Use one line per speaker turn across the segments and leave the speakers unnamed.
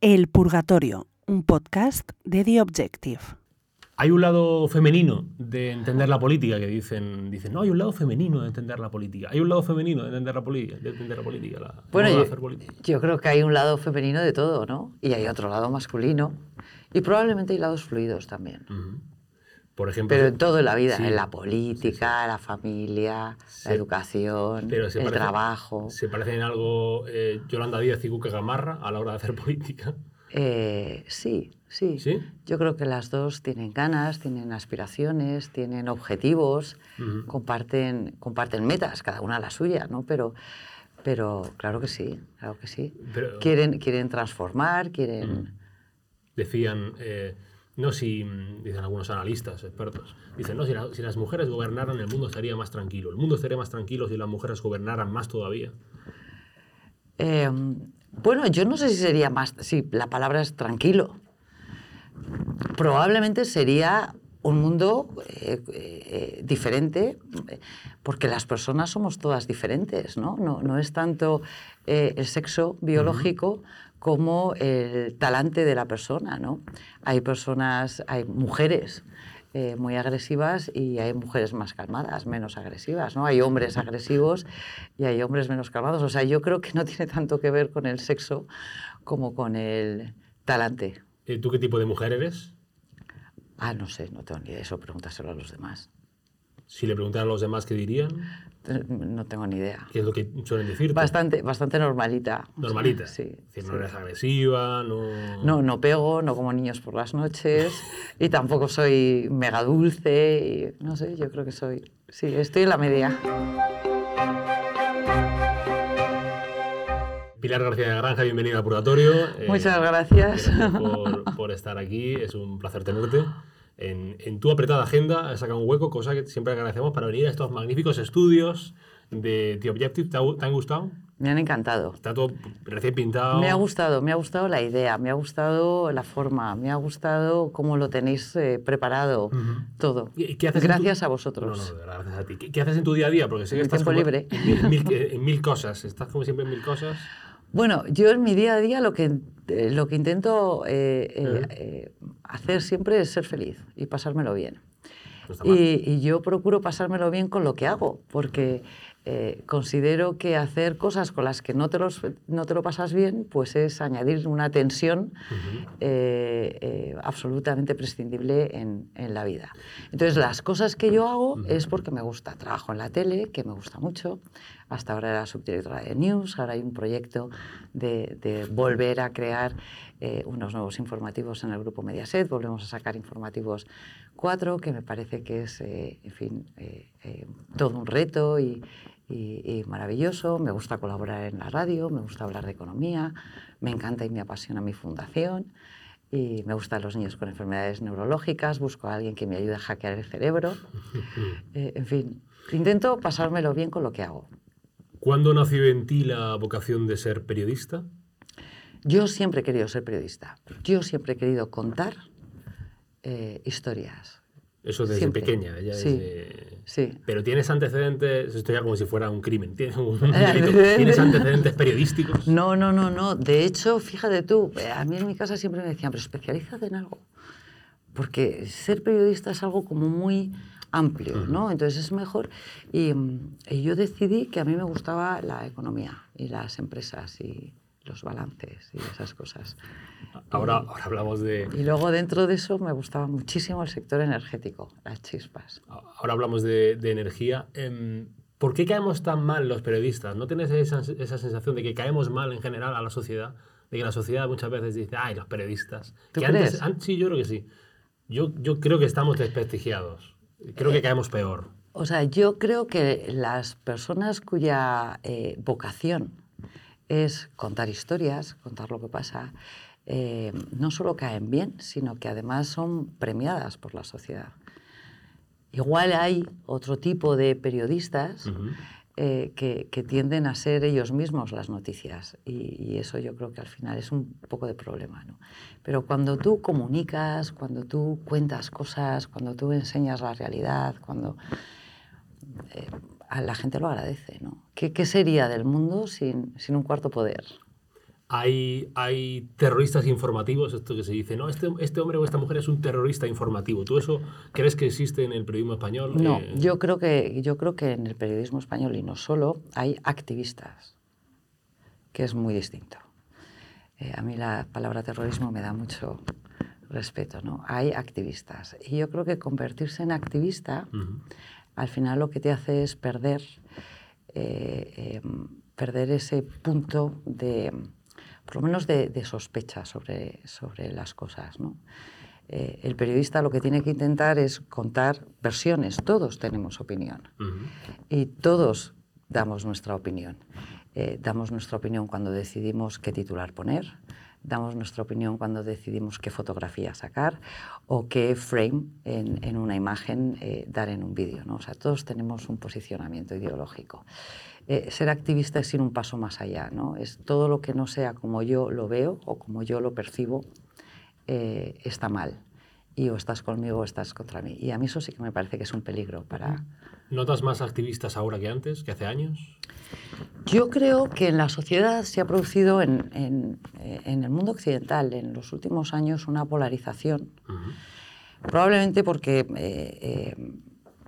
El Purgatorio, un podcast de The Objective.
Hay un lado femenino de entender la política que dicen, dicen, no, hay un lado femenino de entender la política. Hay un lado femenino de entender la, política, de entender la política. la-
Bueno,
cómo
yo,
hacer política.
yo creo que hay un lado femenino de todo, ¿no? Y hay otro lado masculino. Y probablemente hay lados fluidos también.
Ujú. Por ejemplo,
Pero en todo en la vida,
Sí.
en la política, la familia,
Se-
la educación,
pero se
el
parece-
trabajo.
¿Se parecen en algo eh, Yolanda Díaz y Cuca Gamarra a la hora de hacer política?
Eh, sí, sí,
¿Sí?
Yo creo que las dos tienen ganas, tienen aspiraciones, tienen objetivos, comparten, comparten metas, cada una la suya, ¿no? Pero, pero claro que sí, claro que sí.
Pero-
Quieren, quieren transformar, quieren...
Decían, eh, no si, mm, dicen algunos analistas, expertos, dicen, no, si, la- si las mujeres gobernaran el mundo estaría más tranquilo. El mundo estaría más tranquilo si las mujeres gobernaran más todavía.
Eh, bueno, yo no sé si sería más, si la palabra es tranquilo. Probablemente sería un mundo eh, eh, diferente, porque las personas somos todas diferentes, ¿no? No, no es tanto eh, el sexo biológico como el talante de la persona, ¿no? Hay personas, hay mujeres eh, muy agresivas y hay mujeres más calmadas, menos agresivas, ¿no? Hay hombres agresivos y hay hombres menos calmados. O sea, yo creo que no tiene tanto que ver con el sexo como con el talante.
Eh, ¿Tú qué tipo de mujer eres?
Ah, no sé, no tengo ni idea. Eso pregúntaselo a los demás.
Si le preguntaran a los demás qué dirían,
Eh, No tengo ni idea.
qué es lo que suelen decirte.
Bastante, bastante normalita.
Normalita.
Sí.
Es decir, no
sí.
eres agresiva, no...
No, no pego, no como niños por las noches y tampoco soy mega dulce. Y, no sé, yo creo que soy. Sí, estoy en la media.
Pilar García de Granja, bienvenida al Purgatorio. Eh,
Muchas gracias.
gracias por, por estar aquí, es un placer tenerte. En, en tu apretada agenda has sacado un hueco, cosa que siempre agradecemos para venir a estos magníficos estudios de The Objective. ¿Te, ha- te han gustado?
Me han encantado.
Está todo recién pintado.
Me ha gustado, me ha gustado la idea, me ha gustado la forma, me ha gustado cómo lo tenéis eh, preparado,
Ujú.
todo.
¿Y qué haces
Gracias
tu-
a
No,
vosotros.
no, verdad, gracias a ti. ¿Qué, qué haces en tu día a día? Porque sé que estás como
libre.
En, mil, en mil- cosas. Estás como siempre en mil cosas.
Bueno, yo en mi día a día lo que, lo que intento eh, eh, eh, hacer siempre es ser feliz y pasármelo bien.
Mal.
Y, y yo procuro pasármelo bien con lo que hago, porque eh, considero que hacer cosas con las que no te, los- no te lo pasas bien, pues es añadir una tensión eh, eh, absolutamente prescindible en, en la vida. Entonces, las cosas que yo hago es porque me gusta. Trabajo en la tele, que me gusta mucho. Hasta ahora era subdirectora de News, ahora hay un proyecto de, de volver a crear unos nuevos informativos en el grupo Mediaset. Volvemos a sacar informativos 4, que me parece que es, en fin, todo un reto y, y- y maravilloso. Me gusta colaborar en la radio, me gusta hablar de economía, me encanta y me apasiona mi fundación. Y me gustan los niños con enfermedades neurológicas, busco a alguien que me ayude a hackear el cerebro. Eh, en fin, intento pasármelo bien con lo que hago.
¿Cuándo nació en ti la vocación de ser periodista?
Yo siempre he querido ser periodista. Yo siempre he querido contar eh, historias.
Eso desde
Siempre.
pequeña. Ya
Sí.
desde-
Sí.
Pero tienes antecedentes, esto ya como si fuera un crimen, tienes, un. ¿Tienes antecedentes periodísticos?
No, no, no, no. De hecho, fíjate tú, eh, a mí en mi casa siempre me decían, pero especialízate en algo. Porque ser periodista es algo como muy amplio, ¿no? Entonces es mejor. Y, mm, y yo decidí que a mí me gustaba la economía y las empresas y los balances y esas cosas.
Ahora, ahora hablamos de,
Y luego dentro de eso me gustaba muchísimo el sector energético, las chispas.
ahora hablamos de, de energía. Em, ¿Por qué caemos tan mal los periodistas? ¿No tienes esa, esa sensación de que caemos mal en general a la sociedad? De que la sociedad muchas veces dice, ay, los periodistas.
¿Tú
que
crees?
Antes, an- sí, yo creo que sí. Yo, yo creo que estamos desprestigiados. Creo
Eh,
que caemos peor.
O sea, yo creo que las personas cuya eh, vocación es contar historias, contar lo que pasa, eh, no solo caen bien, sino que además son premiadas por la sociedad. Igual hay otro tipo de periodistas eh, que, que tienden a ser ellos mismos las noticias y, y eso yo creo que al final es un poco de problema. ¿no? Pero cuando tú comunicas, cuando tú cuentas cosas, cuando tú enseñas la realidad, cuando eh, a la gente lo agradece. ¿no? ¿Qué, qué sería del mundo sin, sin un cuarto poder?
hay, hay terroristas informativos, esto que se dice, no, este, este hombre o esta mujer es un terrorista informativo. ¿Tú eso crees que existe en el periodismo español?
No,
Eh,
yo, creo que, yo creo que en el periodismo español y no solo hay activistas, que es muy distinto. Eh, a mí la palabra terrorismo me da mucho respeto, ¿no? Hay activistas. Y yo creo que convertirse en activista, al final lo que te hace es perder, eh, em, perder ese punto de, por lo menos de, de sospecha sobre, sobre las cosas. ¿no? Eh, el periodista lo que tiene que intentar es contar versiones, todos tenemos opinión y todos damos nuestra opinión. Eh, damos nuestra opinión cuando decidimos qué titular poner, damos nuestra opinión cuando decidimos qué fotografía sacar o qué frame en, en una imagen eh, dar en un vídeo. ¿no? O sea, todos tenemos un posicionamiento ideológico. Eh, ser activista es ir un paso más allá, ¿no? es todo lo que no sea como yo lo veo o como yo lo percibo eh, está mal. Y o estás conmigo o estás contra mí. Y a mí eso sí que me parece que es un peligro para,
¿Notas más activistas ahora que antes, que hace años?
Yo creo que en la sociedad se ha producido en, en- eh, en el mundo occidental en los últimos años una polarización, probablemente porque eh, eh,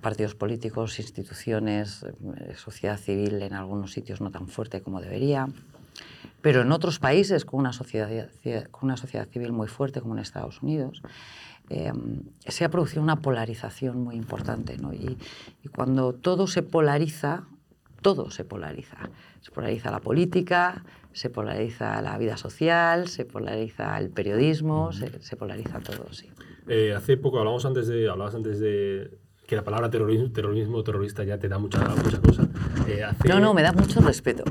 partidos políticos, instituciones, eh, sociedad civil en algunos sitios no tan fuerte como debería, pero en otros países con una sociedad, con una sociedad civil muy fuerte como en Estados Unidos, eh, se ha producido una polarización muy importante. ¿no? Y, y cuando todo se polariza, todo se polariza. Se polariza la política, se polariza la vida social, se polariza el periodismo, se, se polariza todo, sí.
Eh, hace poco hablamos antes de, hablabas antes de que la palabra terrorismo, terrorismo terrorista ya te da mucha, mucha cosa. Eh, hace-
No, no, me da mucho respeto.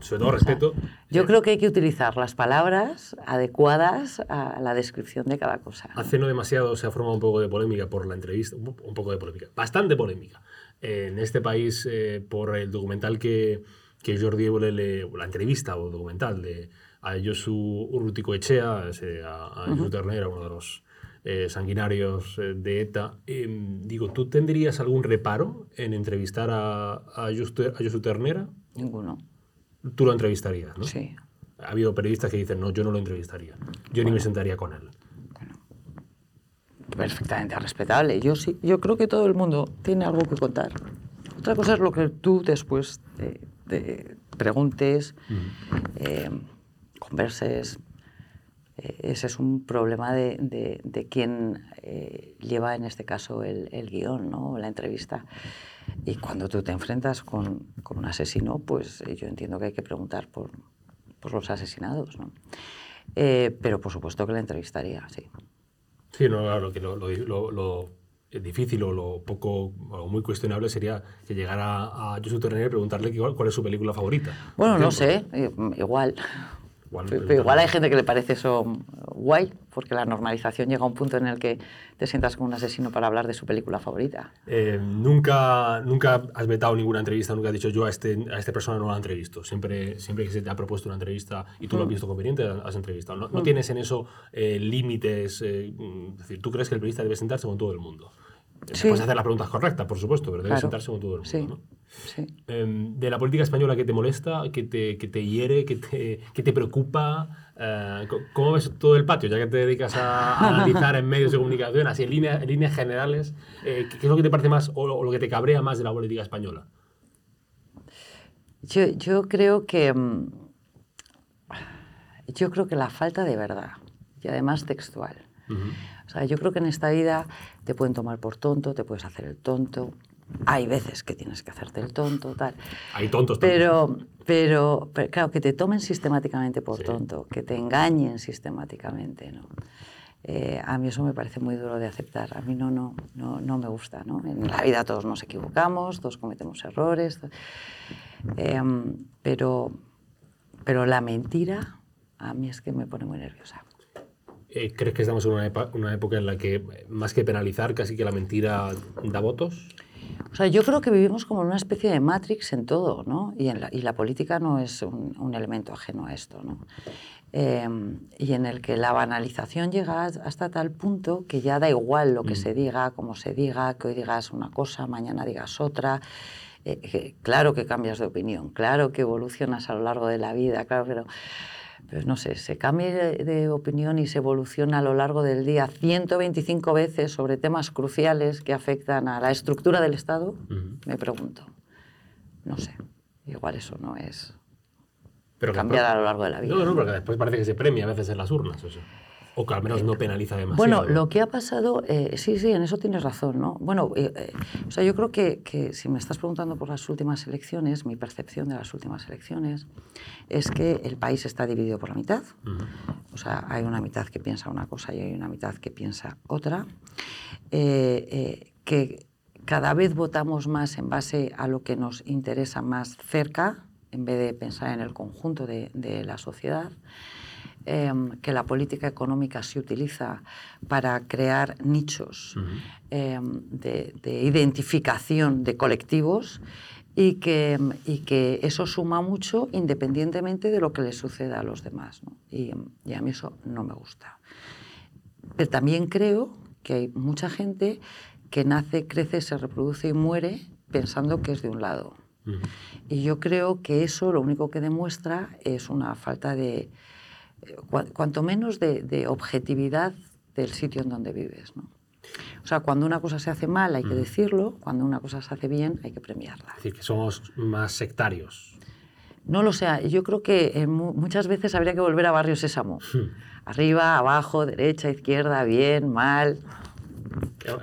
Sobre todo respeto.
Yo
Eh,
creo que hay que utilizar las palabras adecuadas a la descripción de cada cosa.
Hace no demasiado se ha formado un poco de polémica por la entrevista, un poco de polémica, bastante polémica, en este país eh, por el documental que, que Jordi Évole, le, la entrevista o documental de a Josu Urrutico Echea, a, a Josu Ternera, uno de los eh, sanguinarios eh, de ETA. Em, digo, ¿tú tendrías algún reparo en entrevistar a, a, Josu, a Josu Ternera?
Ninguno.
Tú lo entrevistarías, ¿no?
Sí.
Ha habido periodistas que dicen, no, yo no lo entrevistaría, yo ni me sentaría con él.
Perfectamente respetable. Yo sí, yo creo que todo el mundo tiene algo que contar. Otra cosa es lo que tú después te, te preguntes, eh, converses. Eh, ese es un problema de, de, de quien eh, lleva en este caso el, el guion, ¿no? la entrevista. Y cuando tú te enfrentas con, con un asesino, pues eh, yo entiendo que hay que preguntar por, por los asesinados. ¿no? Eh, pero por supuesto que la entrevistaría, sí.
Sí, no, claro, que lo, lo, lo- difícil o lo poco o muy cuestionable sería que llegara a Josu Ternera y preguntarle cuál, cuál es su película favorita.
Bueno, no sé, eh, igual.
Igual,
Pero
pero-
igual hay gente que le parece eso guay, porque la normalización llega a un punto en el que te sientas con un asesino para hablar de su película favorita.
Eh, nunca, nunca has vetado ninguna entrevista, nunca has dicho yo a este, a esta persona no la entrevisto. Siempre, siempre que se te ha propuesto una entrevista y tú lo has
Mm.
visto conveniente, has entrevistado. No, no tienes en eso eh, límites. eh, mm, es decir, tú crees que el periodista debe sentarse con todo el mundo.
Sí.
Puedes hacer las preguntas correctas, por supuesto, pero debe
Claro.
sentarse con todo el mundo.
Sí,
¿no?
sí.
Em, de la política española que te molesta, que te, que te hiere, que te, que te preocupa. eh, ¿Cómo ves todo el patio? Ya que te dedicas a, analizar en medios de comunicación, así en, línea- en líneas generales, eh, ¿qué, es lo que te parece más o, lo- o lo que te cabrea más de la política española?
Yo, yo creo que. mm, Yo creo que la falta de verdad, y además textual. O sea, yo creo que en esta vida te pueden tomar por tonto, te puedes hacer el tonto. Hay veces que tienes que hacerte el tonto, tal.
Hay tontos también.
Pero, pero, pero, claro, que te tomen sistemáticamente por
Sí.
tonto, que te engañen sistemáticamente, ¿no? Eh, a mí eso me parece muy duro de aceptar. A mí no, no, no, no me gusta, ¿no? En la vida todos nos equivocamos, todos cometemos errores, Em, pero, pero la mentira a mí es que me pone muy nerviosa.
Eh, ¿Crees que estamos en una, una época en la que, eh, más que penalizar, casi que la mentira da votos?
O sea, yo creo que vivimos como en una especie de matrix en todo, ¿no? Y, en la, y la política no es un, un elemento ajeno a esto, ¿no? Eh, y en el que la banalización llega hasta tal punto que ya da igual lo que se diga, cómo se diga, que hoy digas una cosa, mañana digas otra. Eh, que claro que cambias de opinión, claro que evolucionas a lo largo de la vida, claro, pero, pues no sé, se cambie de, opinión y se evoluciona a lo largo del día 125 veces sobre temas cruciales que afectan a la estructura del Estado, me pregunto. No sé, igual eso no es
Pero
cambiar a lo largo de la vida.
No, no, porque después parece que se premia a veces en las urnas. Eso. O que al menos no penaliza demasiado.
Bueno, lo que ha pasado, eh, sí, sí, en eso tienes razón, ¿no? Bueno, eh, eh, o sea, yo creo que, que si me estás preguntando por las últimas elecciones, mi percepción de las últimas elecciones es que el país está dividido por la mitad. O sea, hay una mitad que piensa una cosa y hay una mitad que piensa otra. Eh, eh, que cada vez votamos más en base a lo que nos interesa más cerca, en vez de pensar en el conjunto de, de la sociedad. Em, que la política económica se utiliza para crear nichos
Ujú.
em, de, de identificación de colectivos y que, em, y que eso suma mucho independientemente de lo que le suceda a los demás. ¿no? Y, y a mí eso no me gusta. Pero también creo que hay mucha gente que nace, crece, se reproduce y muere pensando que es de un lado.
Ujú.
Y yo creo que eso lo único que demuestra es una falta de, eh, cuanto menos de, de objetividad del sitio en donde vives. ¿no? O sea, cuando una cosa se hace mal hay que decirlo, cuando una cosa se hace bien hay que premiarla.
Es decir, que somos más sectarios.
No lo sé, yo creo que eh, mu- muchas veces habría que volver a Barrio Sésamo. Arriba, abajo, derecha, izquierda, bien, mal.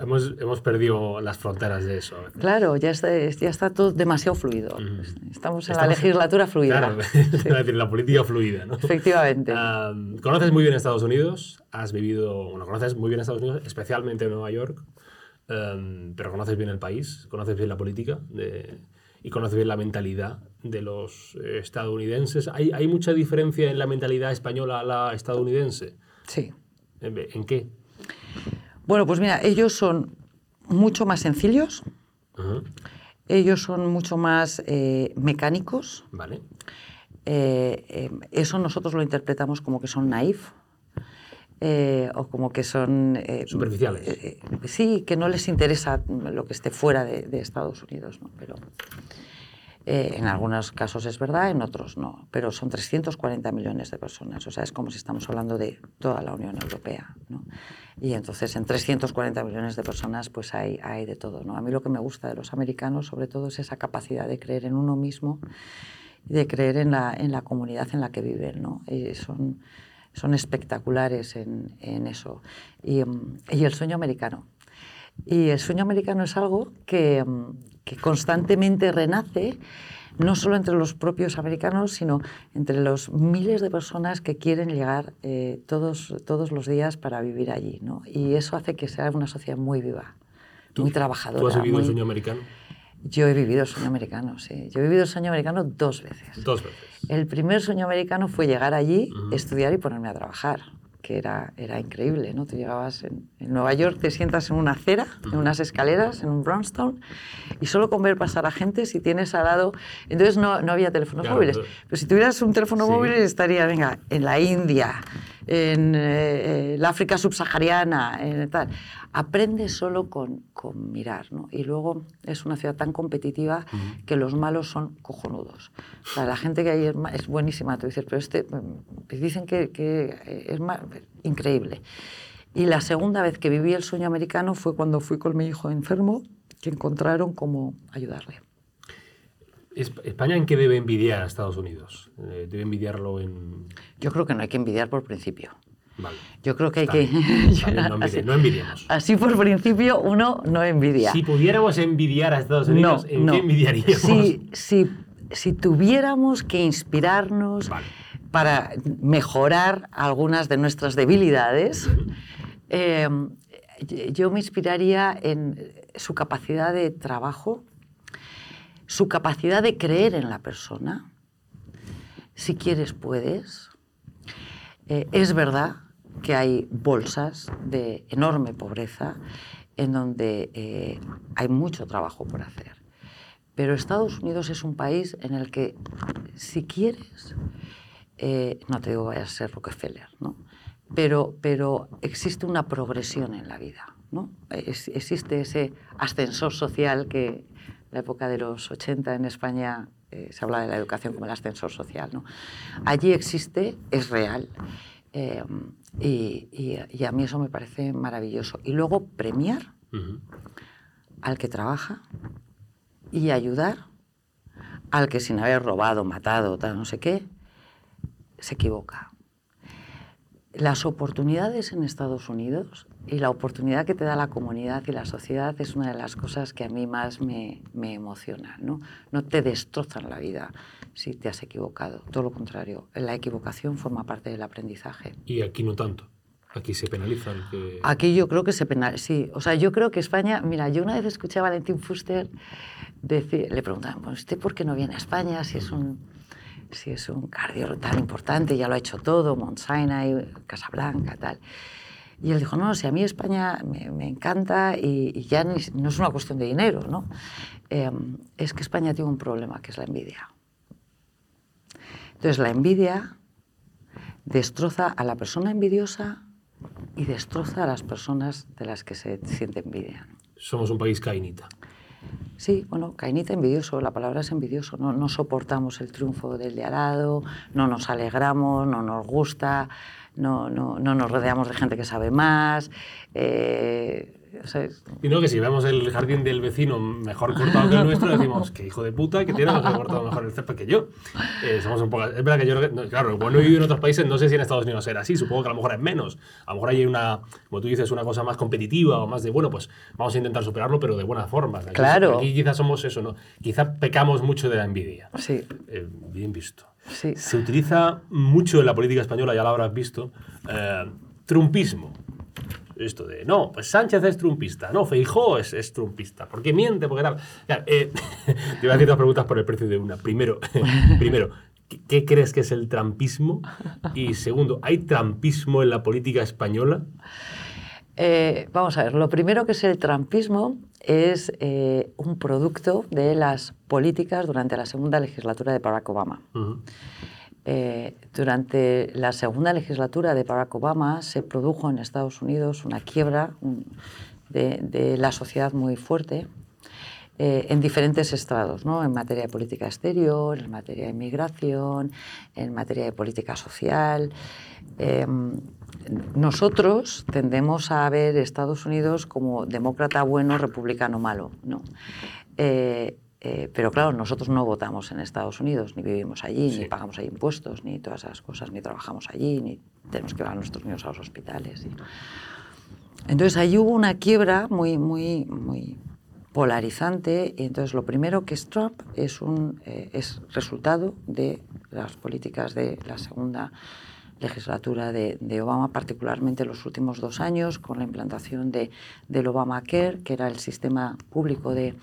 Hemos, hemos perdido las fronteras de eso.
Claro, ya está, ya está todo demasiado fluido.
Mm.
Estamos en la
Estamos-
legislatura fluida.
Claro, es decir, la política fluida, ¿no?
Efectivamente.
Conoces muy bien Estados Unidos, has vivido, bueno, conoces muy bien Estados Unidos, especialmente Nueva York, em, pero conoces bien el país, conoces bien la política de- y conoces bien la mentalidad de los estadounidenses. ¿Hay, ¿Hay mucha diferencia en la mentalidad española a la estadounidense?
Sí.
¿En, en qué?
Bueno, pues mira, ellos son mucho más sencillos, ellos son mucho más eh, mecánicos.
Vale.
Eh, eh, eso nosotros lo interpretamos como que son naif o como que son...
Superficiales.
sí, que no les interesa lo que esté fuera de, de Estados Unidos, ¿no? Pero eh, en algunos casos es verdad, en otros no. Pero son 340 millones de personas, o sea, es como si estamos hablando de toda la Unión Europea, ¿no? Y entonces en 340 millones de personas pues hay, hay de todo, ¿no? A mí lo que me gusta de los americanos sobre todo es esa capacidad de creer en uno mismo y de creer en la, en la comunidad en la que viven, ¿no? Y son, son espectaculares en, en eso. Y, mm, y el sueño americano. Y el sueño americano es algo que, mm, que constantemente renace, no solo entre los propios americanos, sino entre los miles de personas que quieren llegar eh, todos, todos los días para vivir allí. ¿no? Y eso hace que sea una sociedad muy viva, muy trabajadora.
¿Tú has vivido el
muy-
sueño americano?
Yo he vivido el sueño americano, sí. Yo he vivido el sueño americano dos veces.
Dos veces.
El primer sueño americano fue llegar allí,
Ujú.
estudiar y ponerme a trabajar, que era, era increíble, ¿no? Tú llegabas en, en Nueva York, te sientas en una acera, en unas escaleras, en un brownstone, y solo con ver pasar a gente, si tienes al lado... Entonces no, no había teléfonos
Claro,
móviles,
pero-
pero si tuvieras un teléfono
Sí.
móvil estaría, venga, en la India, en eh, eh, el África subsahariana, en tal. Aprendes solo con, con mirar, ¿no? Y luego es una ciudad tan competitiva que los malos son cojonudos. O sea, la gente que hay es, es buenísima. Tú dices, pero este, mm, dicen que, que es ma- increíble. Y la segunda vez que viví el sueño americano fue cuando fui con mi hijo enfermo, que encontraron cómo ayudarle.
Es- ¿España en qué debe envidiar a Estados Unidos? Eh, ¿Debe envidiarlo en...?
Yo creo que no hay que envidiar por principio.
Vale.
Yo creo que hay que...
no, envidi-
así,
no envidiemos.
así por principio uno no envidia.
Si pudiéramos envidiar a Estados Unidos,
no,
¿en
no.
qué envidiaríamos?
Si, si, si tuviéramos que inspirarnos
Vale.
para mejorar algunas de nuestras debilidades, eh, yo me inspiraría en su capacidad de trabajo, su capacidad de creer en la persona. Si quieres, puedes. Eh, es verdad que hay bolsas de enorme pobreza en donde eh, hay mucho trabajo por hacer. Pero Estados Unidos es un país en el que, si quieres, eh, no te digo vayas a ser Rockefeller, ¿no? pero, pero existe una progresión en la vida. ¿no? Existe ese ascensor social que en la época de los 80 en España eh, se habla de la educación como el ascensor social. ¿no? Allí existe, es real. Eh, y, y- y a mí eso me parece maravilloso. Y luego premiar al que trabaja y ayudar al que sin haber robado, matado, tal, no sé qué, se equivoca. Las oportunidades en Estados Unidos y la oportunidad que te da la comunidad y la sociedad es una de las cosas que a mí más me, me emociona. ¿no? no te destrozan la vida si te has equivocado, todo lo contrario. La equivocación forma parte del aprendizaje.
Y aquí no tanto. Aquí se penaliza el que...
Aquí yo creo que se penal, sí. O sea, yo creo que España, mira, yo una vez escuché a Valentín Fuster decir, le preguntaban, "Bueno, ¿usted por qué no viene a España si es un, si es un cardio tan importante, ya lo ha hecho todo, Sinai, Casablanca, tal? Y él dijo, no, si a mí España me, me encanta y, y ya ni- no es una cuestión de dinero, ¿no? Eh, es que España tiene un problema, que es la envidia. Entonces, la envidia destroza a la persona envidiosa y destroza a las personas de las que se siente envidia.
Somos un país cainita.
Sí, bueno, cainita envidioso, la palabra es envidioso, no, no soportamos el triunfo del de al lado, no nos alegramos, no nos gusta, no, no, no nos rodeamos de gente que sabe más. eh, o sea,
Y no, que si vemos el jardín del vecino mejor cortado que el nuestro, decimos que hijo de puta que tiene mejor cortado mejor el césped que yo. Eh, somos un poco, es verdad que yo, no, claro, bueno, he vivido en otros países, no sé si en Estados Unidos era así, supongo que a lo mejor es menos. A lo mejor hay una, como tú dices, una cosa más competitiva o más de, bueno, pues vamos a intentar superarlo, pero de buena forma. Aquí-
Claro.
Aquí quizás somos eso, ¿no? Quizá pecamos mucho de la envidia.
sí,
Eh, bien visto.
sí.
Se utiliza mucho en la política española, ya lo habrás visto, eh, trumpismo. Esto de, no, pues Sánchez es trumpista, no, Feijó es, es trumpista, porque miente, porque tal. Claro, eh, te voy a hacer dos preguntas por el precio de una. Primero, primero ¿qué, qué crees que es el trampismo? Y segundo, ¿hay trampismo en la política española?
Eh, vamos a ver, lo primero que es el trampismo es eh, un producto de las políticas durante la segunda legislatura de Barack Obama. Eh, durante la segunda legislatura de Barack Obama se produjo en Estados Unidos una quiebra de, la sociedad muy fuerte eh, en diferentes estrados, ¿no? en materia de política exterior, en materia de inmigración, en materia de política social. Eh, nosotros tendemos a ver Estados Unidos como demócrata bueno, republicano malo. ¿no? Eh, eh, pero claro, nosotros no votamos en Estados Unidos, ni vivimos allí,
Sí.
ni pagamos ahí impuestos, ni todas esas cosas, ni trabajamos allí, ni tenemos que llevar a nuestros niños a los hospitales. y- Entonces ahí hubo una quiebra muy, muy, muy polarizante y entonces lo primero que es Trump es, un, eh, es resultado de las políticas de la segunda legislatura de, de Obama, particularmente los últimos dos años, con la implantación de, del Obamacare, que era el sistema público de,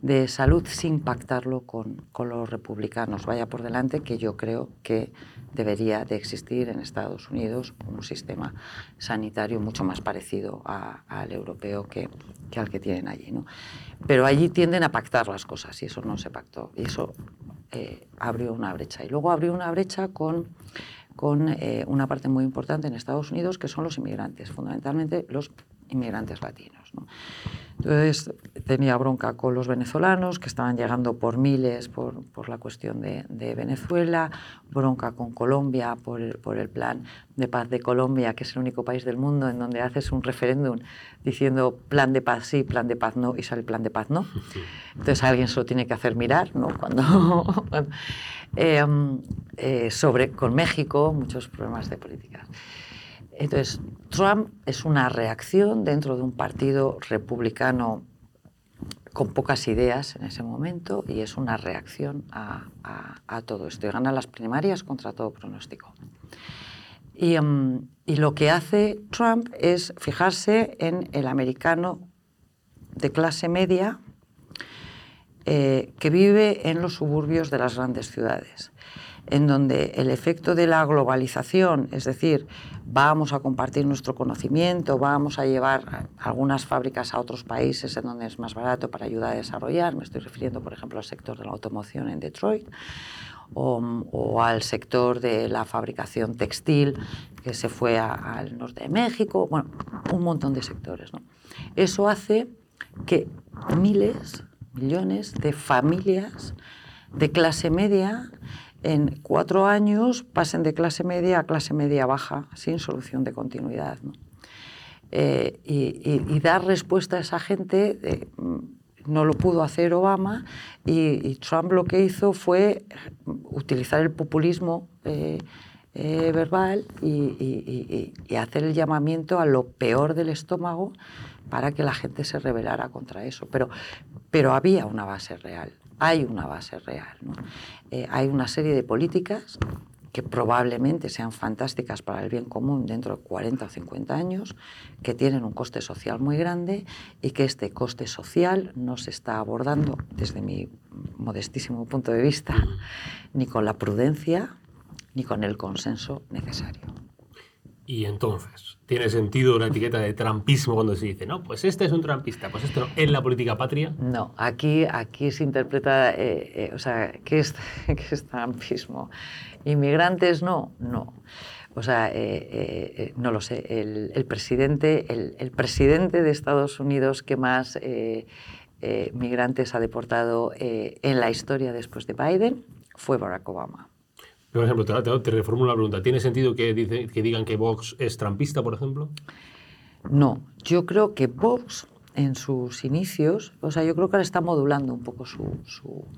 de salud, sin pactarlo con, con los republicanos. Vaya por delante que yo creo que debería de existir en Estados Unidos un sistema sanitario mucho más parecido al europeo que, que al que tienen allí. ¿no? Pero allí tienden a pactar las cosas y eso no se pactó. Y eso eh, abrió una brecha. Y luego abrió una brecha con, con eh, una parte muy importante en Estados Unidos que son los inmigrantes, fundamentalmente los inmigrantes latinos. ¿No? Entonces tenía bronca con los venezolanos que estaban llegando por miles por, por la cuestión de, de Venezuela, bronca con Colombia por el, por el plan de paz de Colombia, que es el único país del mundo en donde haces un referéndum diciendo plan de paz sí, plan de paz no y sale plan de paz no. Entonces alguien se lo tiene que hacer mirar, ¿no? Cuando, Eh, eh, sobre con México muchos problemas de política. Entonces, Trump es una reacción dentro de un partido republicano con pocas ideas en ese momento y es una reacción a, todo esto. Y gana las primarias contra todo pronóstico. Y, em, y lo que hace Trump es fijarse en el americano de clase media eh, que vive en los suburbios de las grandes ciudades, en donde el efecto de la globalización, es decir, vamos a compartir nuestro conocimiento, vamos a llevar algunas fábricas a otros países en donde es más barato para ayudar a desarrollar, me estoy refiriendo, por ejemplo, al sector de la automoción en Detroit, o, al sector de la fabricación textil que se fue al norte de México, bueno, un montón de sectores. ¿no? Eso hace que miles, millones de familias de clase media en cuatro años pasen de clase media a clase media baja sin solución de continuidad. Eh, y, dar respuesta a esa gente eh, no lo pudo hacer Obama y, Trump lo que hizo fue utilizar el populismo eh, verbal y, hacer el llamamiento a lo peor del estómago para que la gente se rebelara contra eso. Pero, pero había una base real, hay una base real. hay una serie de políticas que probablemente sean fantásticas para el bien común dentro de 40 o 50 años, que tienen un coste social muy grande y que este coste social no se está abordando desde mi modestísimo punto de vista ni con la prudencia ni con el consenso necesario.
Y entonces, ¿tiene sentido la etiqueta de trampismo cuando se dice, no, pues este es un trampista, pues esto no, ¿es la política patria?
No, aquí, aquí se interpreta, eh, eh, o sea, ¿qué es, ¿qué es trampismo? ¿Inmigrantes no? No. O sea, eh, no lo sé, el, presidente, el, presidente de Estados Unidos que más migrantes ha deportado en la historia después de Biden fue Barack Obama.
Por ejemplo, te, te reformulo la pregunta. ¿Tiene sentido que, digan que Vox es trampista, por ejemplo?
No, yo creo que Vox en sus inicios, o sea, yo creo que ahora está modulando un poco su,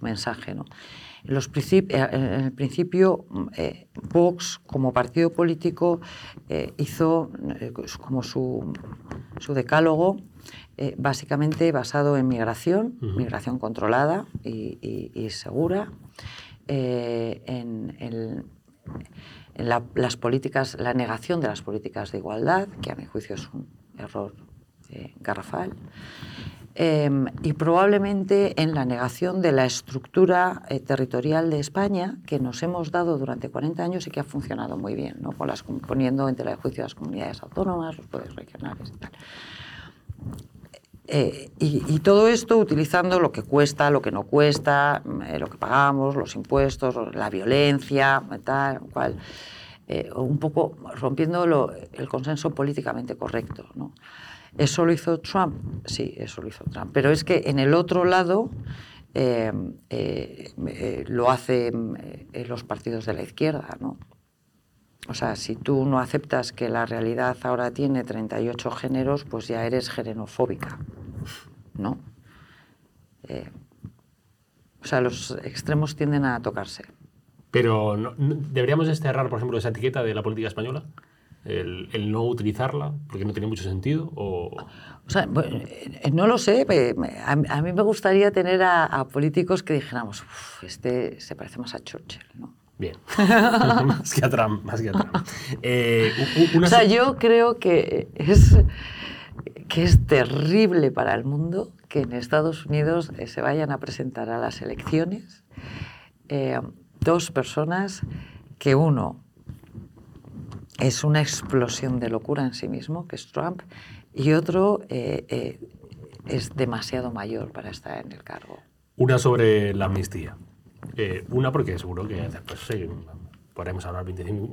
mensaje. En, eh, el principio, eh, Vox como partido político eh, hizo como su, su decálogo básicamente basado en migración, migración controlada y, y segura, eh, en, las políticas, la negación de las políticas de igualdad, que a mi juicio es un error eh, garrafal, em, y probablemente en la negación de la estructura eh, territorial de España que nos hemos dado durante 40 años y que ha funcionado muy bien, ¿no? Con las, poniendo entre el juicio las comunidades autónomas, los poderes regionales y tal. Eh, y, todo esto utilizando lo que cuesta, lo que no cuesta, eh, lo que pagamos, los impuestos, la violencia, tal, cual, eh, un poco rompiendo el consenso políticamente correcto. ¿no? ¿Eso lo hizo Trump? Sí, eso lo hizo Trump. Pero es que en el otro lado lo hacen los partidos de la izquierda. ¿no? O sea, si tú no aceptas que la realidad ahora tiene 38 géneros, pues ya eres gerenofóbica, ¿no? Eh, o sea, los extremos tienden a tocarse.
Pero ¿deberíamos desterrar, por ejemplo, esa etiqueta de la política española? El, no utilizarla porque no tiene mucho sentido? O,
o sea, eh, no lo sé. A, mí me gustaría tener a, a políticos que dijéramos, este se parece más a Churchill, ¿no?
Bien. más que a Trump, más que a Trump.
Eh, o sea, yo creo que es, que es terrible para el mundo que en Estados Unidos eh, se vayan a presentar a las elecciones eh, dos personas que uno es una explosión de locura en sí mismo, que es Trump, y otro es demasiado mayor para estar en el cargo.
Una sobre la amnistía. Eh, una, porque seguro que pues, sí, podremos hablar 25,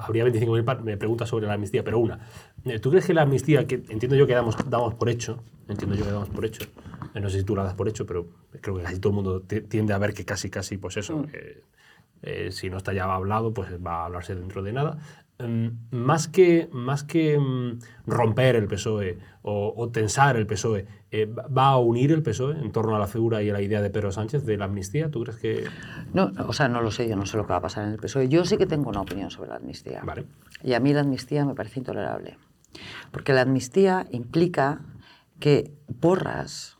habría 25.000 preguntas sobre la amnistía, pero una. Eh, ¿Tú crees que la amnistía, que entiendo yo que damos, damos por hecho, entiendo yo que damos por hecho, eh, no sé si tú la das por hecho, pero creo que casi todo el mundo tiende a ver que casi, casi, pues eso, mm. si no está ya hablado, pues va a hablarse dentro de nada. Em, más que, más que mm, romper el PSOE o, tensar el PSOE, eh, ¿va a unir el PSOE en torno a la figura y a la idea de Pedro Sánchez de la amnistía? ¿Tú crees que...?
No, o sea, no lo sé, yo no sé lo que va a pasar en el PSOE. Yo sí que tengo una opinión sobre la amnistía. Y a mí la amnistía me parece intolerable. Porque la amnistía implica que borras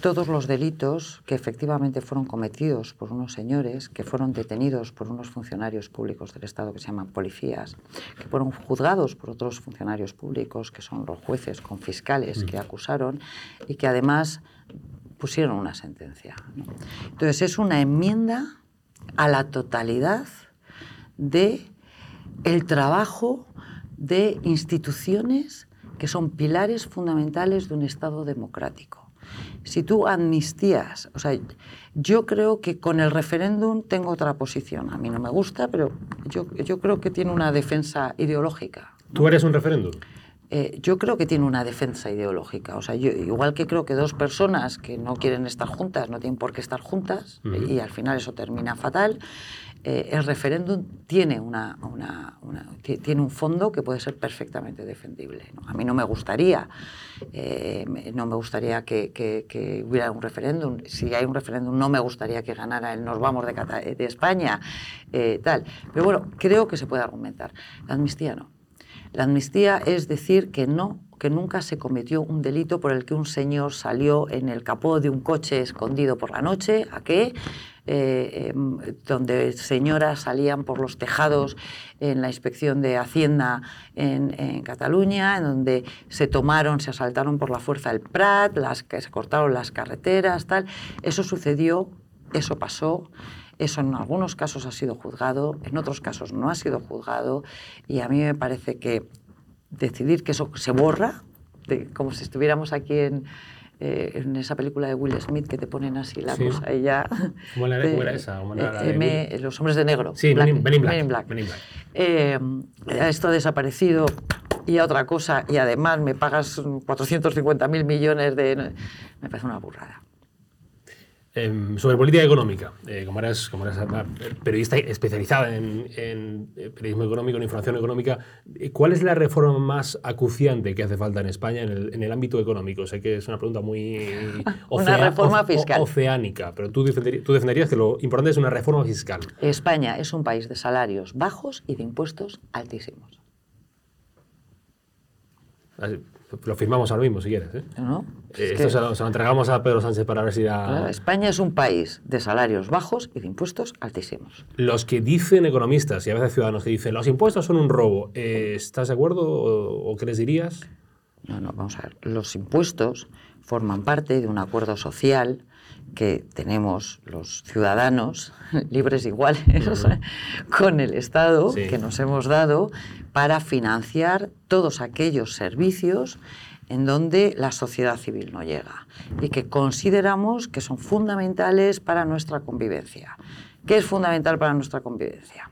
todos los delitos que efectivamente fueron cometidos por unos señores que fueron detenidos por unos funcionarios públicos del Estado que se llaman policías, que fueron juzgados por otros funcionarios públicos que son los jueces con fiscales que mm. acusaron y que además pusieron una sentencia. Entonces es una enmienda a la totalidad de el trabajo de instituciones que son pilares fundamentales de un Estado democrático si tú amnistías, o sea, yo creo que con el referéndum tengo otra posición. A mí no me gusta, pero yo, yo creo que tiene una defensa ideológica.
¿Tú eres un referéndum?
eh, yo creo que tiene una defensa ideológica. O sea, yo, igual que creo que dos personas que no quieren estar juntas no tienen por qué estar juntas y al final eso termina fatal, eh, el referéndum tiene, un fondo que puede ser perfectamente defendible. A mí no me gustaría, eh, no me gustaría que, que, hubiera un referéndum. Si hay un referéndum, no me gustaría que ganara el nos vamos de, España, eh, tal. Pero bueno, creo que se puede argumentar. La amnistía no. La amnistía es decir que no que nunca se cometió un delito por el que un señor salió en el capó de un coche escondido por la noche, a qué, eh, em, donde señoras salían por los tejados en la inspección de Hacienda en, Cataluña, en donde se tomaron, se asaltaron por la fuerza el Prat, las, se cortaron las carreteras, tal. Eso sucedió, eso pasó. Eso en algunos casos ha sido juzgado, en otros casos no ha sido juzgado y a mí me parece que decidir que eso se borra, como si estuviéramos aquí en, eh, en esa película de Will Smith que te ponen así la cosa y ya...
¿Cómo era, esa?
Eh, los hombres de negro.
Sí, Black, Men, in Black.
Eh, esto ha desaparecido y a otra cosa y además me pagas 450.000 millones de... Me parece una burrada.
Em, sobre política económica, eh, como, eras, como eras periodista especializada en, eh, periodismo económico, en información económica, eh, ¿cuál es la reforma más acuciante que hace falta en España en el, ámbito económico? Sé que es una pregunta muy
una reforma fiscal.
oceánica, pero tú, tú defenderías que lo importante es una reforma fiscal.
España es un país de salarios bajos y de impuestos altísimos.
Lo firmamos ahora mismo, si quieres. ¿eh?
No,
eh, esto se, lo, entregamos a Pedro Sánchez para ver si da...
España es un país de salarios bajos y de impuestos altísimos.
Los que dicen economistas y a veces ciudadanos que dicen los impuestos son un robo, eh, ¿estás de acuerdo o, qué les dirías?
No, no, vamos a ver. Los impuestos forman parte de un acuerdo social que tenemos los ciudadanos libres iguales con el Estado que nos hemos dado para financiar todos aquellos servicios en donde la sociedad civil no llega y que consideramos que son fundamentales para nuestra convivencia. ¿Qué es fundamental para nuestra convivencia?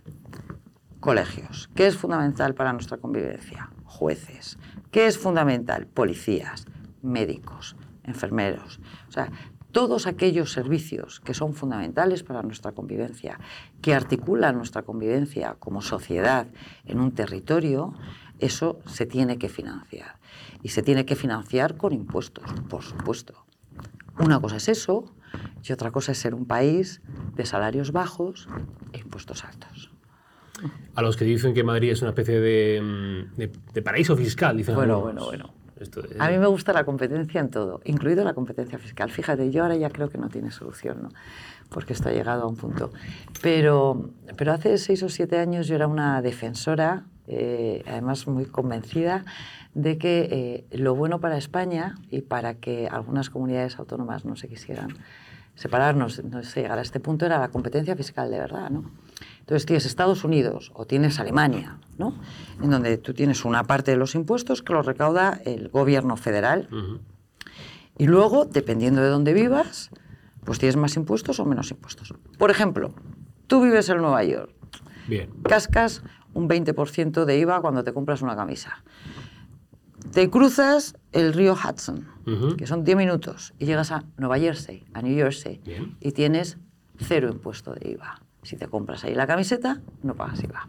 Colegios. ¿Qué es fundamental para nuestra convivencia? Jueces. ¿Qué es fundamental? Policías, médicos, enfermeros. O sea, todos aquellos servicios que son fundamentales para nuestra convivencia, que articulan nuestra convivencia como sociedad en un territorio, eso se tiene que financiar. Y se tiene que financiar con impuestos, por supuesto. Una cosa es eso y otra cosa es ser un país de salarios bajos e impuestos altos.
A los que dicen que Madrid es una especie de, mm, paraíso fiscal, dicen
Bueno, bueno, bueno. A mí me gusta la competencia en todo, incluido la competencia fiscal. Fíjate, yo ahora ya creo que no tiene solución, ¿no? porque esto ha llegado a un punto. Pero, pero hace seis o siete años yo era una defensora, eh, además muy convencida, de que eh, lo bueno para España y para que algunas comunidades autónomas no se quisieran separarnos, no sé, llegar a este punto era la competencia fiscal de verdad, ¿no? Entonces tienes Estados Unidos o tienes Alemania, ¿no? En donde tú tienes una parte de los impuestos que los recauda el gobierno federal. Y luego, dependiendo de dónde vivas, pues tienes más impuestos o menos impuestos. Por ejemplo, tú vives en Nueva York.
Bien.
Cascas un 20% de IVA cuando te compras una camisa. Te cruzas el río Hudson, que son 10 minutos, y llegas a Nueva Jersey, a New Jersey, y tienes cero impuesto de IVA. Si te compras ahí la camiseta, no pagas IVA.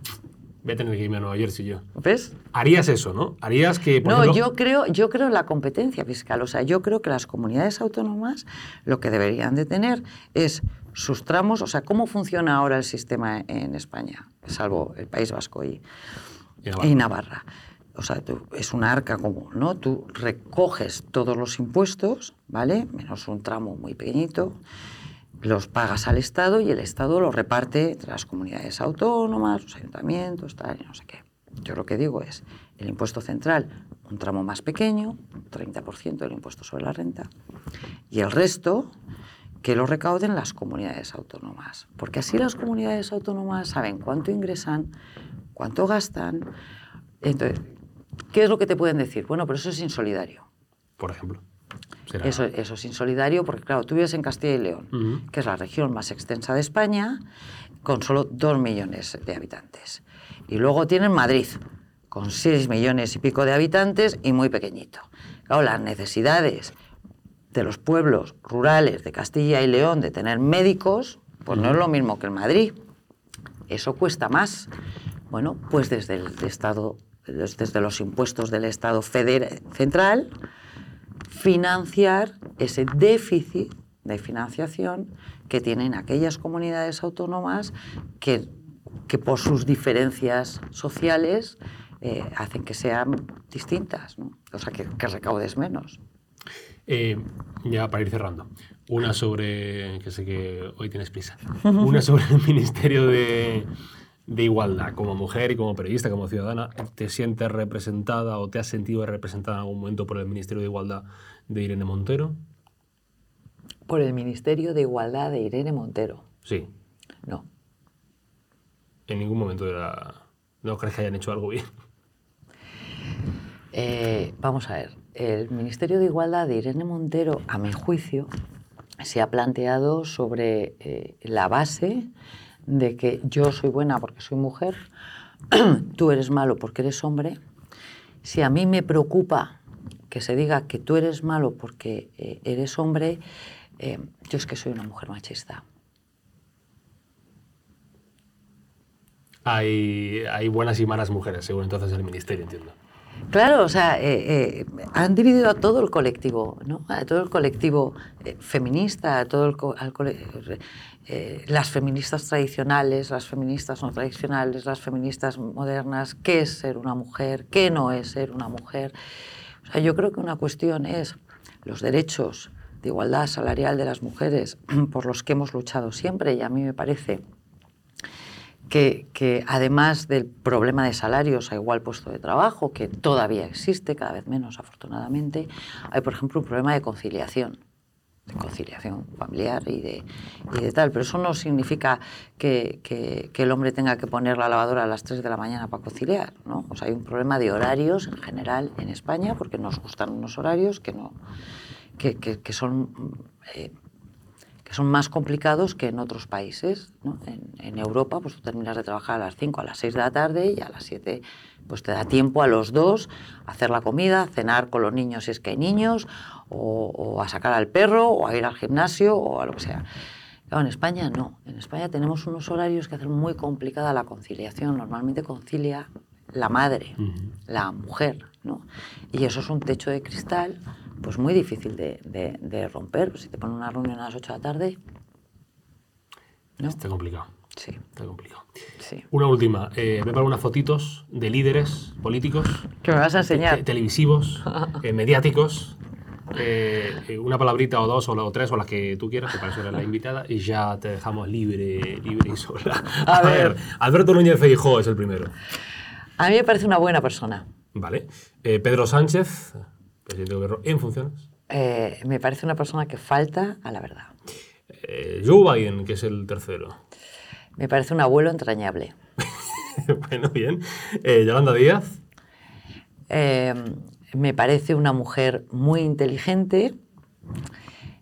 Voy a tener que irme a Nueva Jersey yo.
¿Ves?
Harías eso, ¿no? Harías que.
no, yo, creo, yo creo en la competencia fiscal. O sea, yo creo que las comunidades autónomas lo que deberían de tener es sus tramos. O sea, ¿cómo funciona ahora el sistema en España? Salvo el País Vasco y, y Navarra. O sea, es una arca común, ¿no? Tú recoges todos los impuestos, ¿vale? Menos un tramo muy pequeñito los pagas al Estado y el Estado los reparte entre las comunidades autónomas, los ayuntamientos, tal, y no sé qué. Yo lo que digo es, el impuesto central, un tramo más pequeño, 30% del impuesto sobre la renta, y el resto que lo recauden las comunidades autónomas. Porque así las comunidades autónomas saben cuánto ingresan, cuánto gastan. Entonces, ¿qué es lo que te pueden decir? Bueno, pero eso es insolidario.
Por ejemplo.
Eso, eso, es insolidario porque, claro, tú vives en Castilla y León, que es la región más extensa de España, con solo dos millones de habitantes. Y luego tienen Madrid, con 6 millones y pico de habitantes y muy pequeñito. Claro, las necesidades de los pueblos rurales de Castilla y León de tener médicos, pues no es lo mismo que en Madrid. Eso cuesta más. Bueno, pues desde el Estado, desde los impuestos del Estado feder- central, financiar ese déficit de financiación que tienen aquellas comunidades autónomas que, que por sus diferencias sociales eh, hacen que sean distintas, ¿no? o sea, que, que recaudes menos.
Eh, ya para ir cerrando. Una sobre, que sé que hoy tienes prisa. Una sobre el Ministerio de, de Igualdad. Como mujer y como periodista, como ciudadana, ¿te sientes representada o te has sentido representada en algún momento por el Ministerio de Igualdad de Irene Montero?
Por el Ministerio de Igualdad de Irene Montero.
Sí.
No.
En ningún momento de la... ¿No crees que hayan hecho algo bien?
Eh, vamos a ver, el Ministerio de Igualdad de Irene Montero, a mi juicio, se ha planteado sobre eh, la base de que yo soy buena porque soy mujer, tú eres malo porque eres hombre. Si a mí me preocupa que se diga que tú eres malo porque eh, eres hombre, eh, yo es que soy una mujer machista.
Hay, hay buenas y malas mujeres, según entonces el Ministerio, entiendo.
Claro, o sea, eh, eh, han dividido a todo el colectivo, ¿no? A todo el colectivo eh, feminista, a todo el co- al cole- las feministas tradicionales, las feministas no tradicionales, las feministas modernas, qué es ser una mujer, qué no es ser una mujer. O sea, yo creo que una cuestión es los derechos de igualdad salarial de las mujeres por los que hemos luchado siempre y a mí me parece que, que además del problema de salarios a igual puesto de trabajo, que todavía existe, cada vez menos afortunadamente, hay, por ejemplo, un problema de conciliación, de conciliación familiar y de, y de tal. Pero eso no significa que, que- que el hombre tenga que poner la lavadora a las 3 de la mañana para conciliar. ¿no? O sea, hay un problema de horarios en general en España, porque nos gustan unos horarios que, no, que, que- son... eh, que son más complicados que en otros países. ¿no? En, en Europa, pues tú terminas de trabajar a las 5, a las 6 de la tarde y a las 7 pues te da tiempo a los dos a hacer la comida, a cenar con los niños si es que hay niños, o, o a sacar al perro, o a ir al gimnasio, o a lo que sea. Claro, en España no. En España tenemos unos horarios que hacen muy complicada la conciliación. Normalmente concilia la madre, la mujer, ¿no? Y eso es un techo de cristal, pues muy difícil de, de- de romper. Si te ponen una reunión a las 8 de la tarde, ¿no?
Está complicado.
Sí,
Está complicado.
sí.
Una última. Eh, preparo unas fotitos de líderes políticos,
¿Qué me vas a
te-
enseñar?
televisivos, eh, mediáticos. eh, eh, una palabrita o dos o, o tres o las que tú quieras, que para eso eres la invitada, y ya te dejamos libre, libre y sola.
A ver.
Alberto Núñez Feijóo es el primero.
A mí me parece una buena persona.
Vale. Eh, Pedro Sánchez, presidente de gobierno en funciones.
Eh, me parece una persona que falta a la verdad.
Eh, Joe Biden, que es el tercero.
Me parece un abuelo entrañable.
bueno, bien. Eh, Yolanda Díaz.
Eh, me parece una mujer muy inteligente,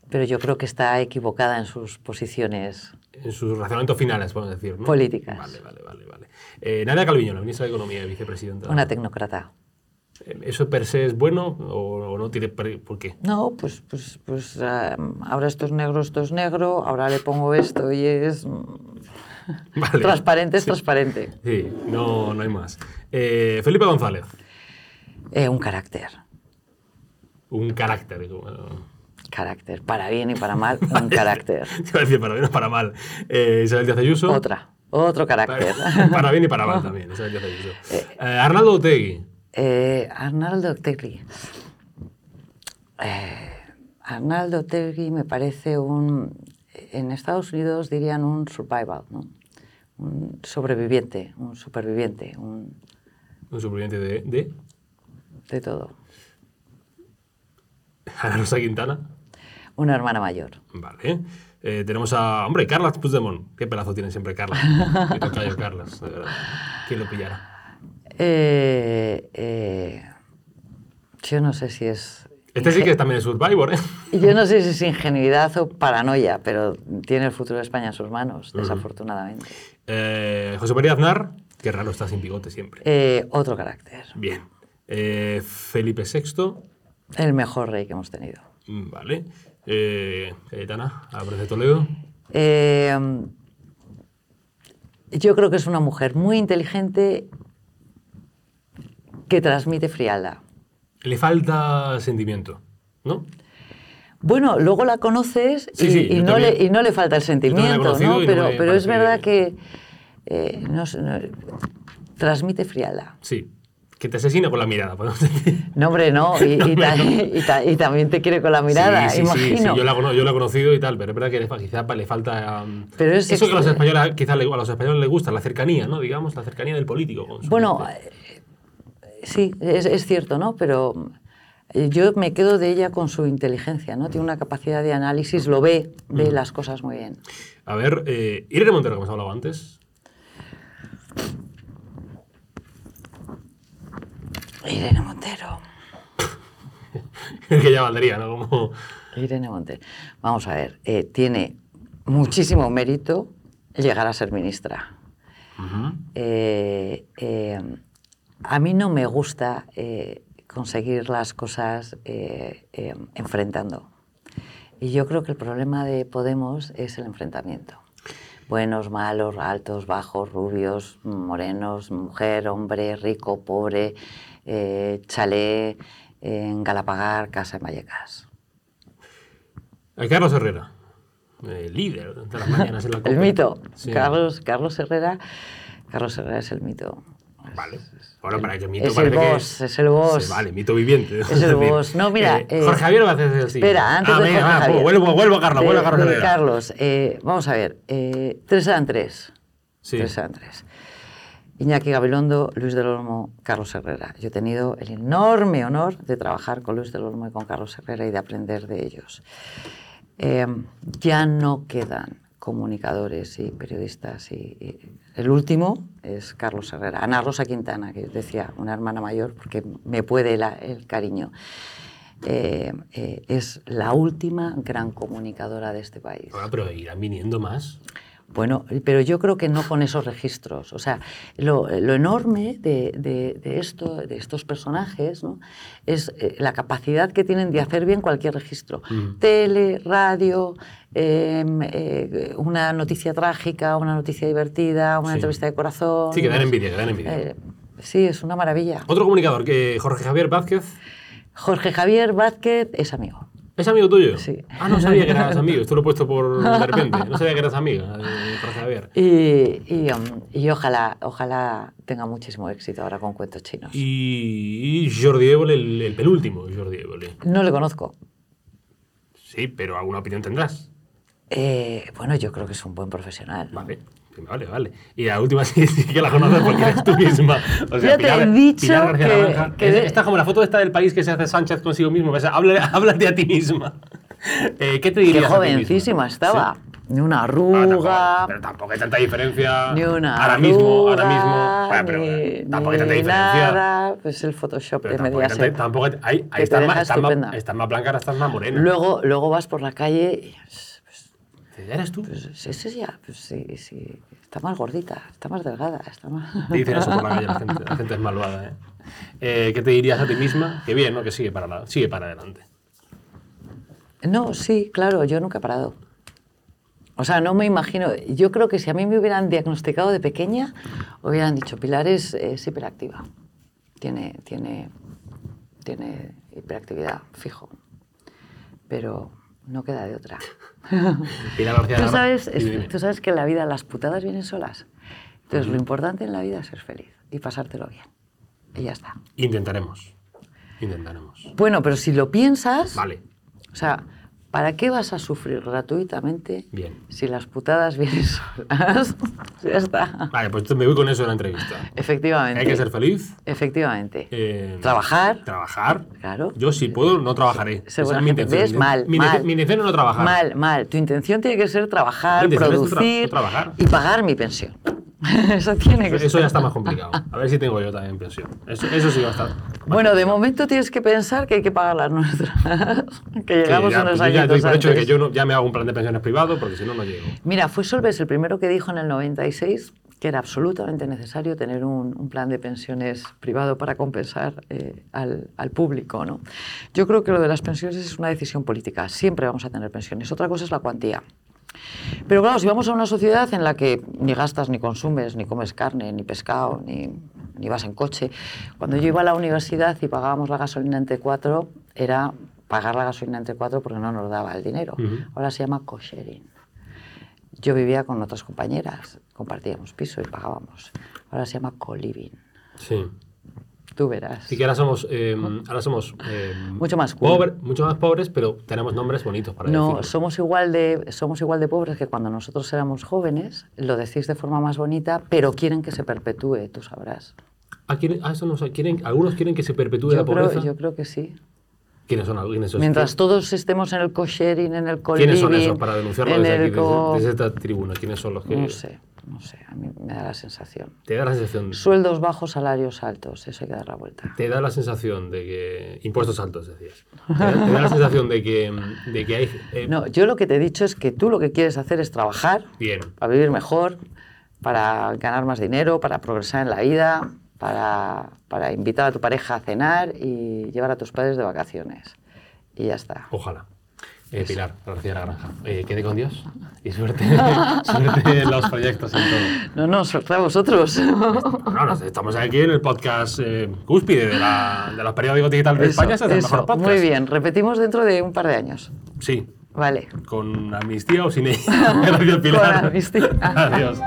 pero yo creo que está equivocada en sus posiciones.
En sus razonamientos finales, podemos decir. ¿no?
Políticas.
Vale, vale, vale. vale. Eh, Nadia Calviño, la ministra de Economía y vicepresidenta.
Una tecnócrata.
¿Eso per se es bueno o, o no tiene por qué?
No, pues, pues, pues ah, ahora esto es negro, esto es negro, ahora le pongo esto y es mm,
Vale.
transparente, es transparente.
Sí, no, no hay más. Eh, Felipe González,
Eh, un carácter,
un carácter.
carácter, para bien y para mal, un carácter.
Te iba a decir para bien o para mal. Eh, Isabel Díaz Ayuso.
Otra, otro carácter.
para bien y para mal también. Isabel Díaz Ayuso. Eh, Arnaldo Otegui.
Eh, Arnaldo Tegui. Eh, Arnaldo Tegui me parece un, en Estados Unidos dirían un survival, ¿no? un sobreviviente, un superviviente, un,
Un superviviente de, de
de todo.
Ana Rosa Quintana.
Una hermana mayor.
Vale. Eh, tenemos a, hombre, Carlas Puigdemont. Qué pelazo tiene siempre Carlas. De verdad. ¿Quién lo pillara?
Eh, eh, yo no sé si es...
Este sí que también es Survivor, ¿eh?
Yo no sé si es ingenuidad o paranoia, pero tiene el futuro de España en sus manos, desafortunadamente.
Eh, José María Aznar, Qué raro está sin bigote siempre.
Otro carácter.
Bien. Felipe VI.
El mejor rey que hemos tenido.
Mm, Vale. Eh, Cayetana, Álvarez de Toledo.
Eh, yo creo que es una mujer muy inteligente que transmite frialdad.
Le falta sentimiento, ¿no?
Bueno, luego la conoces y,
Sí,
no le, y no le falta el sentimiento, ¿no? Pero, es verdad que eh, no transmite frialdad.
Sí. Que te asesina con la mirada, podemos decir.
No, hombre, no. Y, y ta- y ta- y también te quiere con la mirada,
sí, sí, sí,
imagino.
sí, yo, la, cono- yo la he conocido y tal, pero es verdad que le, fa- quizá le falta... um,
Pero es
eso que a los españoles, quizá le- a los españoles les gusta, la cercanía, ¿no? Digamos, la cercanía del político. con su
Bueno,
gente.
Sí, es, es cierto, ¿no? Pero eh, yo me quedo de ella con su inteligencia, ¿no? Tiene una capacidad de análisis, lo ve,
Mm.
ve las cosas muy bien.
A ver, eh, Irene Montero, que hemos hablado antes.
Irene Montero.
que ya valdría, ¿no? Como...
Irene Montero. Vamos a ver, eh, tiene muchísimo mérito llegar a ser ministra. Eh, eh, a mí no me gusta eh, conseguir las cosas eh, eh, enfrentando. Y yo creo que el problema de Podemos es el enfrentamiento. Buenos, malos, altos, bajos, rubios, morenos, mujer, hombre, rico, pobre, eh, chalet, en Galapagar, casa en Vallecas.
Carlos Herrera, líder de las mañanas en la
El mito.
Sí.
Carlos, Carlos Herrera. Carlos Herrera es el mito.
Vale. Bueno, para que mito
Es el boss, es el boss.
Sí, vale, mito viviente.
Es el boss. No, mira,
Eh,
eh,
Jorge Javier va a hacer así.
Espera, antes
ah,
de Jorge Javier.
vuelvo, vuelvo a Carlos,
De-
vuelvo a Carlos
de
Herrera.
Carlos, eh, vamos a ver, eh, tres eran tres.
Sí.
Tres eran tres. Iñaki Gabilondo, Luis del Olmo, Carlos Herrera. Yo he tenido el enorme honor de trabajar con Luis del Olmo y con Carlos Herrera y de aprender de ellos. Eh, ya no quedan comunicadores y periodistas. Y, el último es Carlos Herrera. Ana Rosa Quintana, que decía, una hermana mayor, porque me puede la- el cariño. Eh, eh, es la última gran comunicadora de este país.
Bueno, pero irán viniendo más.
Bueno, pero yo creo que no con esos registros. O sea, lo, lo enorme de, de- de esto, de estos personajes ¿no? es eh, la capacidad que tienen de hacer bien cualquier registro.
Mm.
Tele, radio, em, eh, una noticia trágica, una noticia divertida, una
Sí.
entrevista de corazón.
Sí, que dan envidia, que dan envidia.
Eh, sí, es una maravilla.
Otro comunicador, que Jorge Javier Vázquez,
Jorge Javier Vázquez es amigo.
¿Es amigo tuyo?
Sí.
Ah, no sabía que eras amigo. Esto lo he puesto por de repente. No sabía que eras amiga de Javier.
Y, y, um, y ojalá, ojalá tenga muchísimo éxito ahora con cuentos chinos.
Y Jordi Évole, el, el penúltimo Jordi Évole.
No le conozco.
Sí, pero alguna opinión tendrás.
Eh, bueno, yo creo que es un buen profesional.
Vale, vale, vale. Y la última sí, sí que la conoces porque eres tú misma. O
Ya te he dicho
Pilar
que-
Naranja.
que de-
Esta es como la foto esta del país que se hace Sánchez consigo mismo. ¿ves? Habla- Háblate a ti misma. Eh, ¿Qué te
Qué
dirías a ti
jovencísima estaba.
Sí.
Ni una
Ah, tampoco-
arruga,
pero tampoco hay tanta diferencia.
ni una
ahora mismo, ahora
arruga,
mismo. Bueno, pero,
ni,
tampoco hay tanta diferencia.
nada. Pues el Photoshop
Pero
de
tampoco hay tampoco hay, hay- más, estás, más, estás más blanca, ahora estás más morena.
Luego, luego vas por la calle y
¿Eres tú?
pues, ese ya, pues sí, sí, está más gordita, está más delgada, está más...
Te dicen eso por la calle, la gente, la gente es malvada. ¿eh? Eh, ¿Qué te dirías a ti misma? Que bien, ¿no? Que sigue para, la- sigue para adelante.
No, sí, claro, yo nunca he parado. O sea, no me imagino. Yo creo que si a mí me hubieran diagnosticado de pequeña, hubieran dicho, Pilar es, es hiperactiva. Tiene, tiene, tiene hiperactividad, fijo. Pero no queda de otra. Tú sabes, es- tú sabes que en la vida las putadas vienen solas. Entonces, lo importante en la vida es ser feliz y pasártelo bien. Y ya está.
Intentaremos. Intentaremos.
Bueno, pero si lo piensas,
Vale.
o sea, ¿para qué vas a sufrir gratuitamente
Bien.
si las putadas vienen solas? ya está.
Vale, pues me voy con eso de la entrevista.
Efectivamente.
Hay que ser feliz.
Efectivamente.
eh,
Trabajar.
Trabajar.
Claro.
Yo, si puedo, no trabajaré. Esa es mi intención.
¿Ves? Mal,
mi,
mal.
mi intención es no trabajar.
Mal, mal. Tu intención tiene que ser trabajar,
tra-
producir
trabajar.
y pagar mi pensión. Eso tiene que
Eso
ser.
ya está más complicado. A ver si tengo yo también pensión. Eso, eso sí va a estar.
Bueno, de momento tienes que pensar que hay que pagar las nuestras. que
Sí,
llegamos
ya,
unos
pues ya
años
doy por hecho de que yo no- ya me hago un plan de pensiones privado porque si no, no llego.
Mira, fue Solves el primero que dijo en el 96 que era absolutamente necesario tener un, un plan de pensiones privado para compensar eh, al, al, público. ¿no? Yo creo que lo de las pensiones es una decisión política. Siempre vamos a tener pensiones. Otra cosa es la cuantía. Pero claro, si vamos a una sociedad en la que ni gastas, ni consumes, ni comes carne, ni pescado, ni, ni vas en coche. Cuando yo iba a la universidad y pagábamos la gasolina entre cuatro, era pagar la gasolina entre cuatro porque no nos daba el dinero. Uh -huh. Ahora se llama co-sharing. Yo vivía con otras compañeras, compartíamos piso y pagábamos. Ahora se llama co-living.
Sí.
Tú verás.
Sí que ahora somos, eh, ahora somos eh,
mucho más cool.
pobre, mucho más pobres, pero tenemos nombres bonitos para
No,
decirlo.
somos igual de somos igual de pobres que cuando nosotros éramos jóvenes. Lo decís de forma más bonita, pero quieren que se perpetúe, tú sabrás.
¿A quién, a eso no quieren, algunos quieren que se perpetúe
yo
la
creo,
pobreza.
Yo creo que sí.
¿Quiénes son? ¿Quiénes son?
Mientras todos estemos en el co-sharing, en el co
¿Quiénes son esos para denunciarlo
en
desde, aquí, desde,
co-
desde esta tribuna? ¿Quiénes son los que...?
No sé, no sé, a mí me da la sensación.
Te da la sensación...
Sueldos bajos, salarios altos, eso hay que dar la vuelta.
Te da la sensación de que... Impuestos altos, decías. Te da, te da la sensación de que, de que hay... eh,
No, yo lo que te he dicho es que tú lo que quieres hacer es trabajar
Bien.
para vivir mejor, para ganar más dinero, para progresar en la vida, para, para invitar a tu pareja a cenar y llevar a tus padres de vacaciones. Y ya está.
Ojalá. Eh, Pilar, García de la Granja. Eh, quede con Dios y suerte, suerte en los proyectos y todo.
No, no, suerte a vosotros.
Bueno, nos- estamos aquí en el podcast eh, cúspide de la, de los periódicos digitales de España. Este es el
eso,
mejor podcast.
muy bien. Repetimos dentro de un par de años.
Sí,
Vale.
con amnistía o sin ella. Gracias, Pilar.
Con amnistía.
Adiós.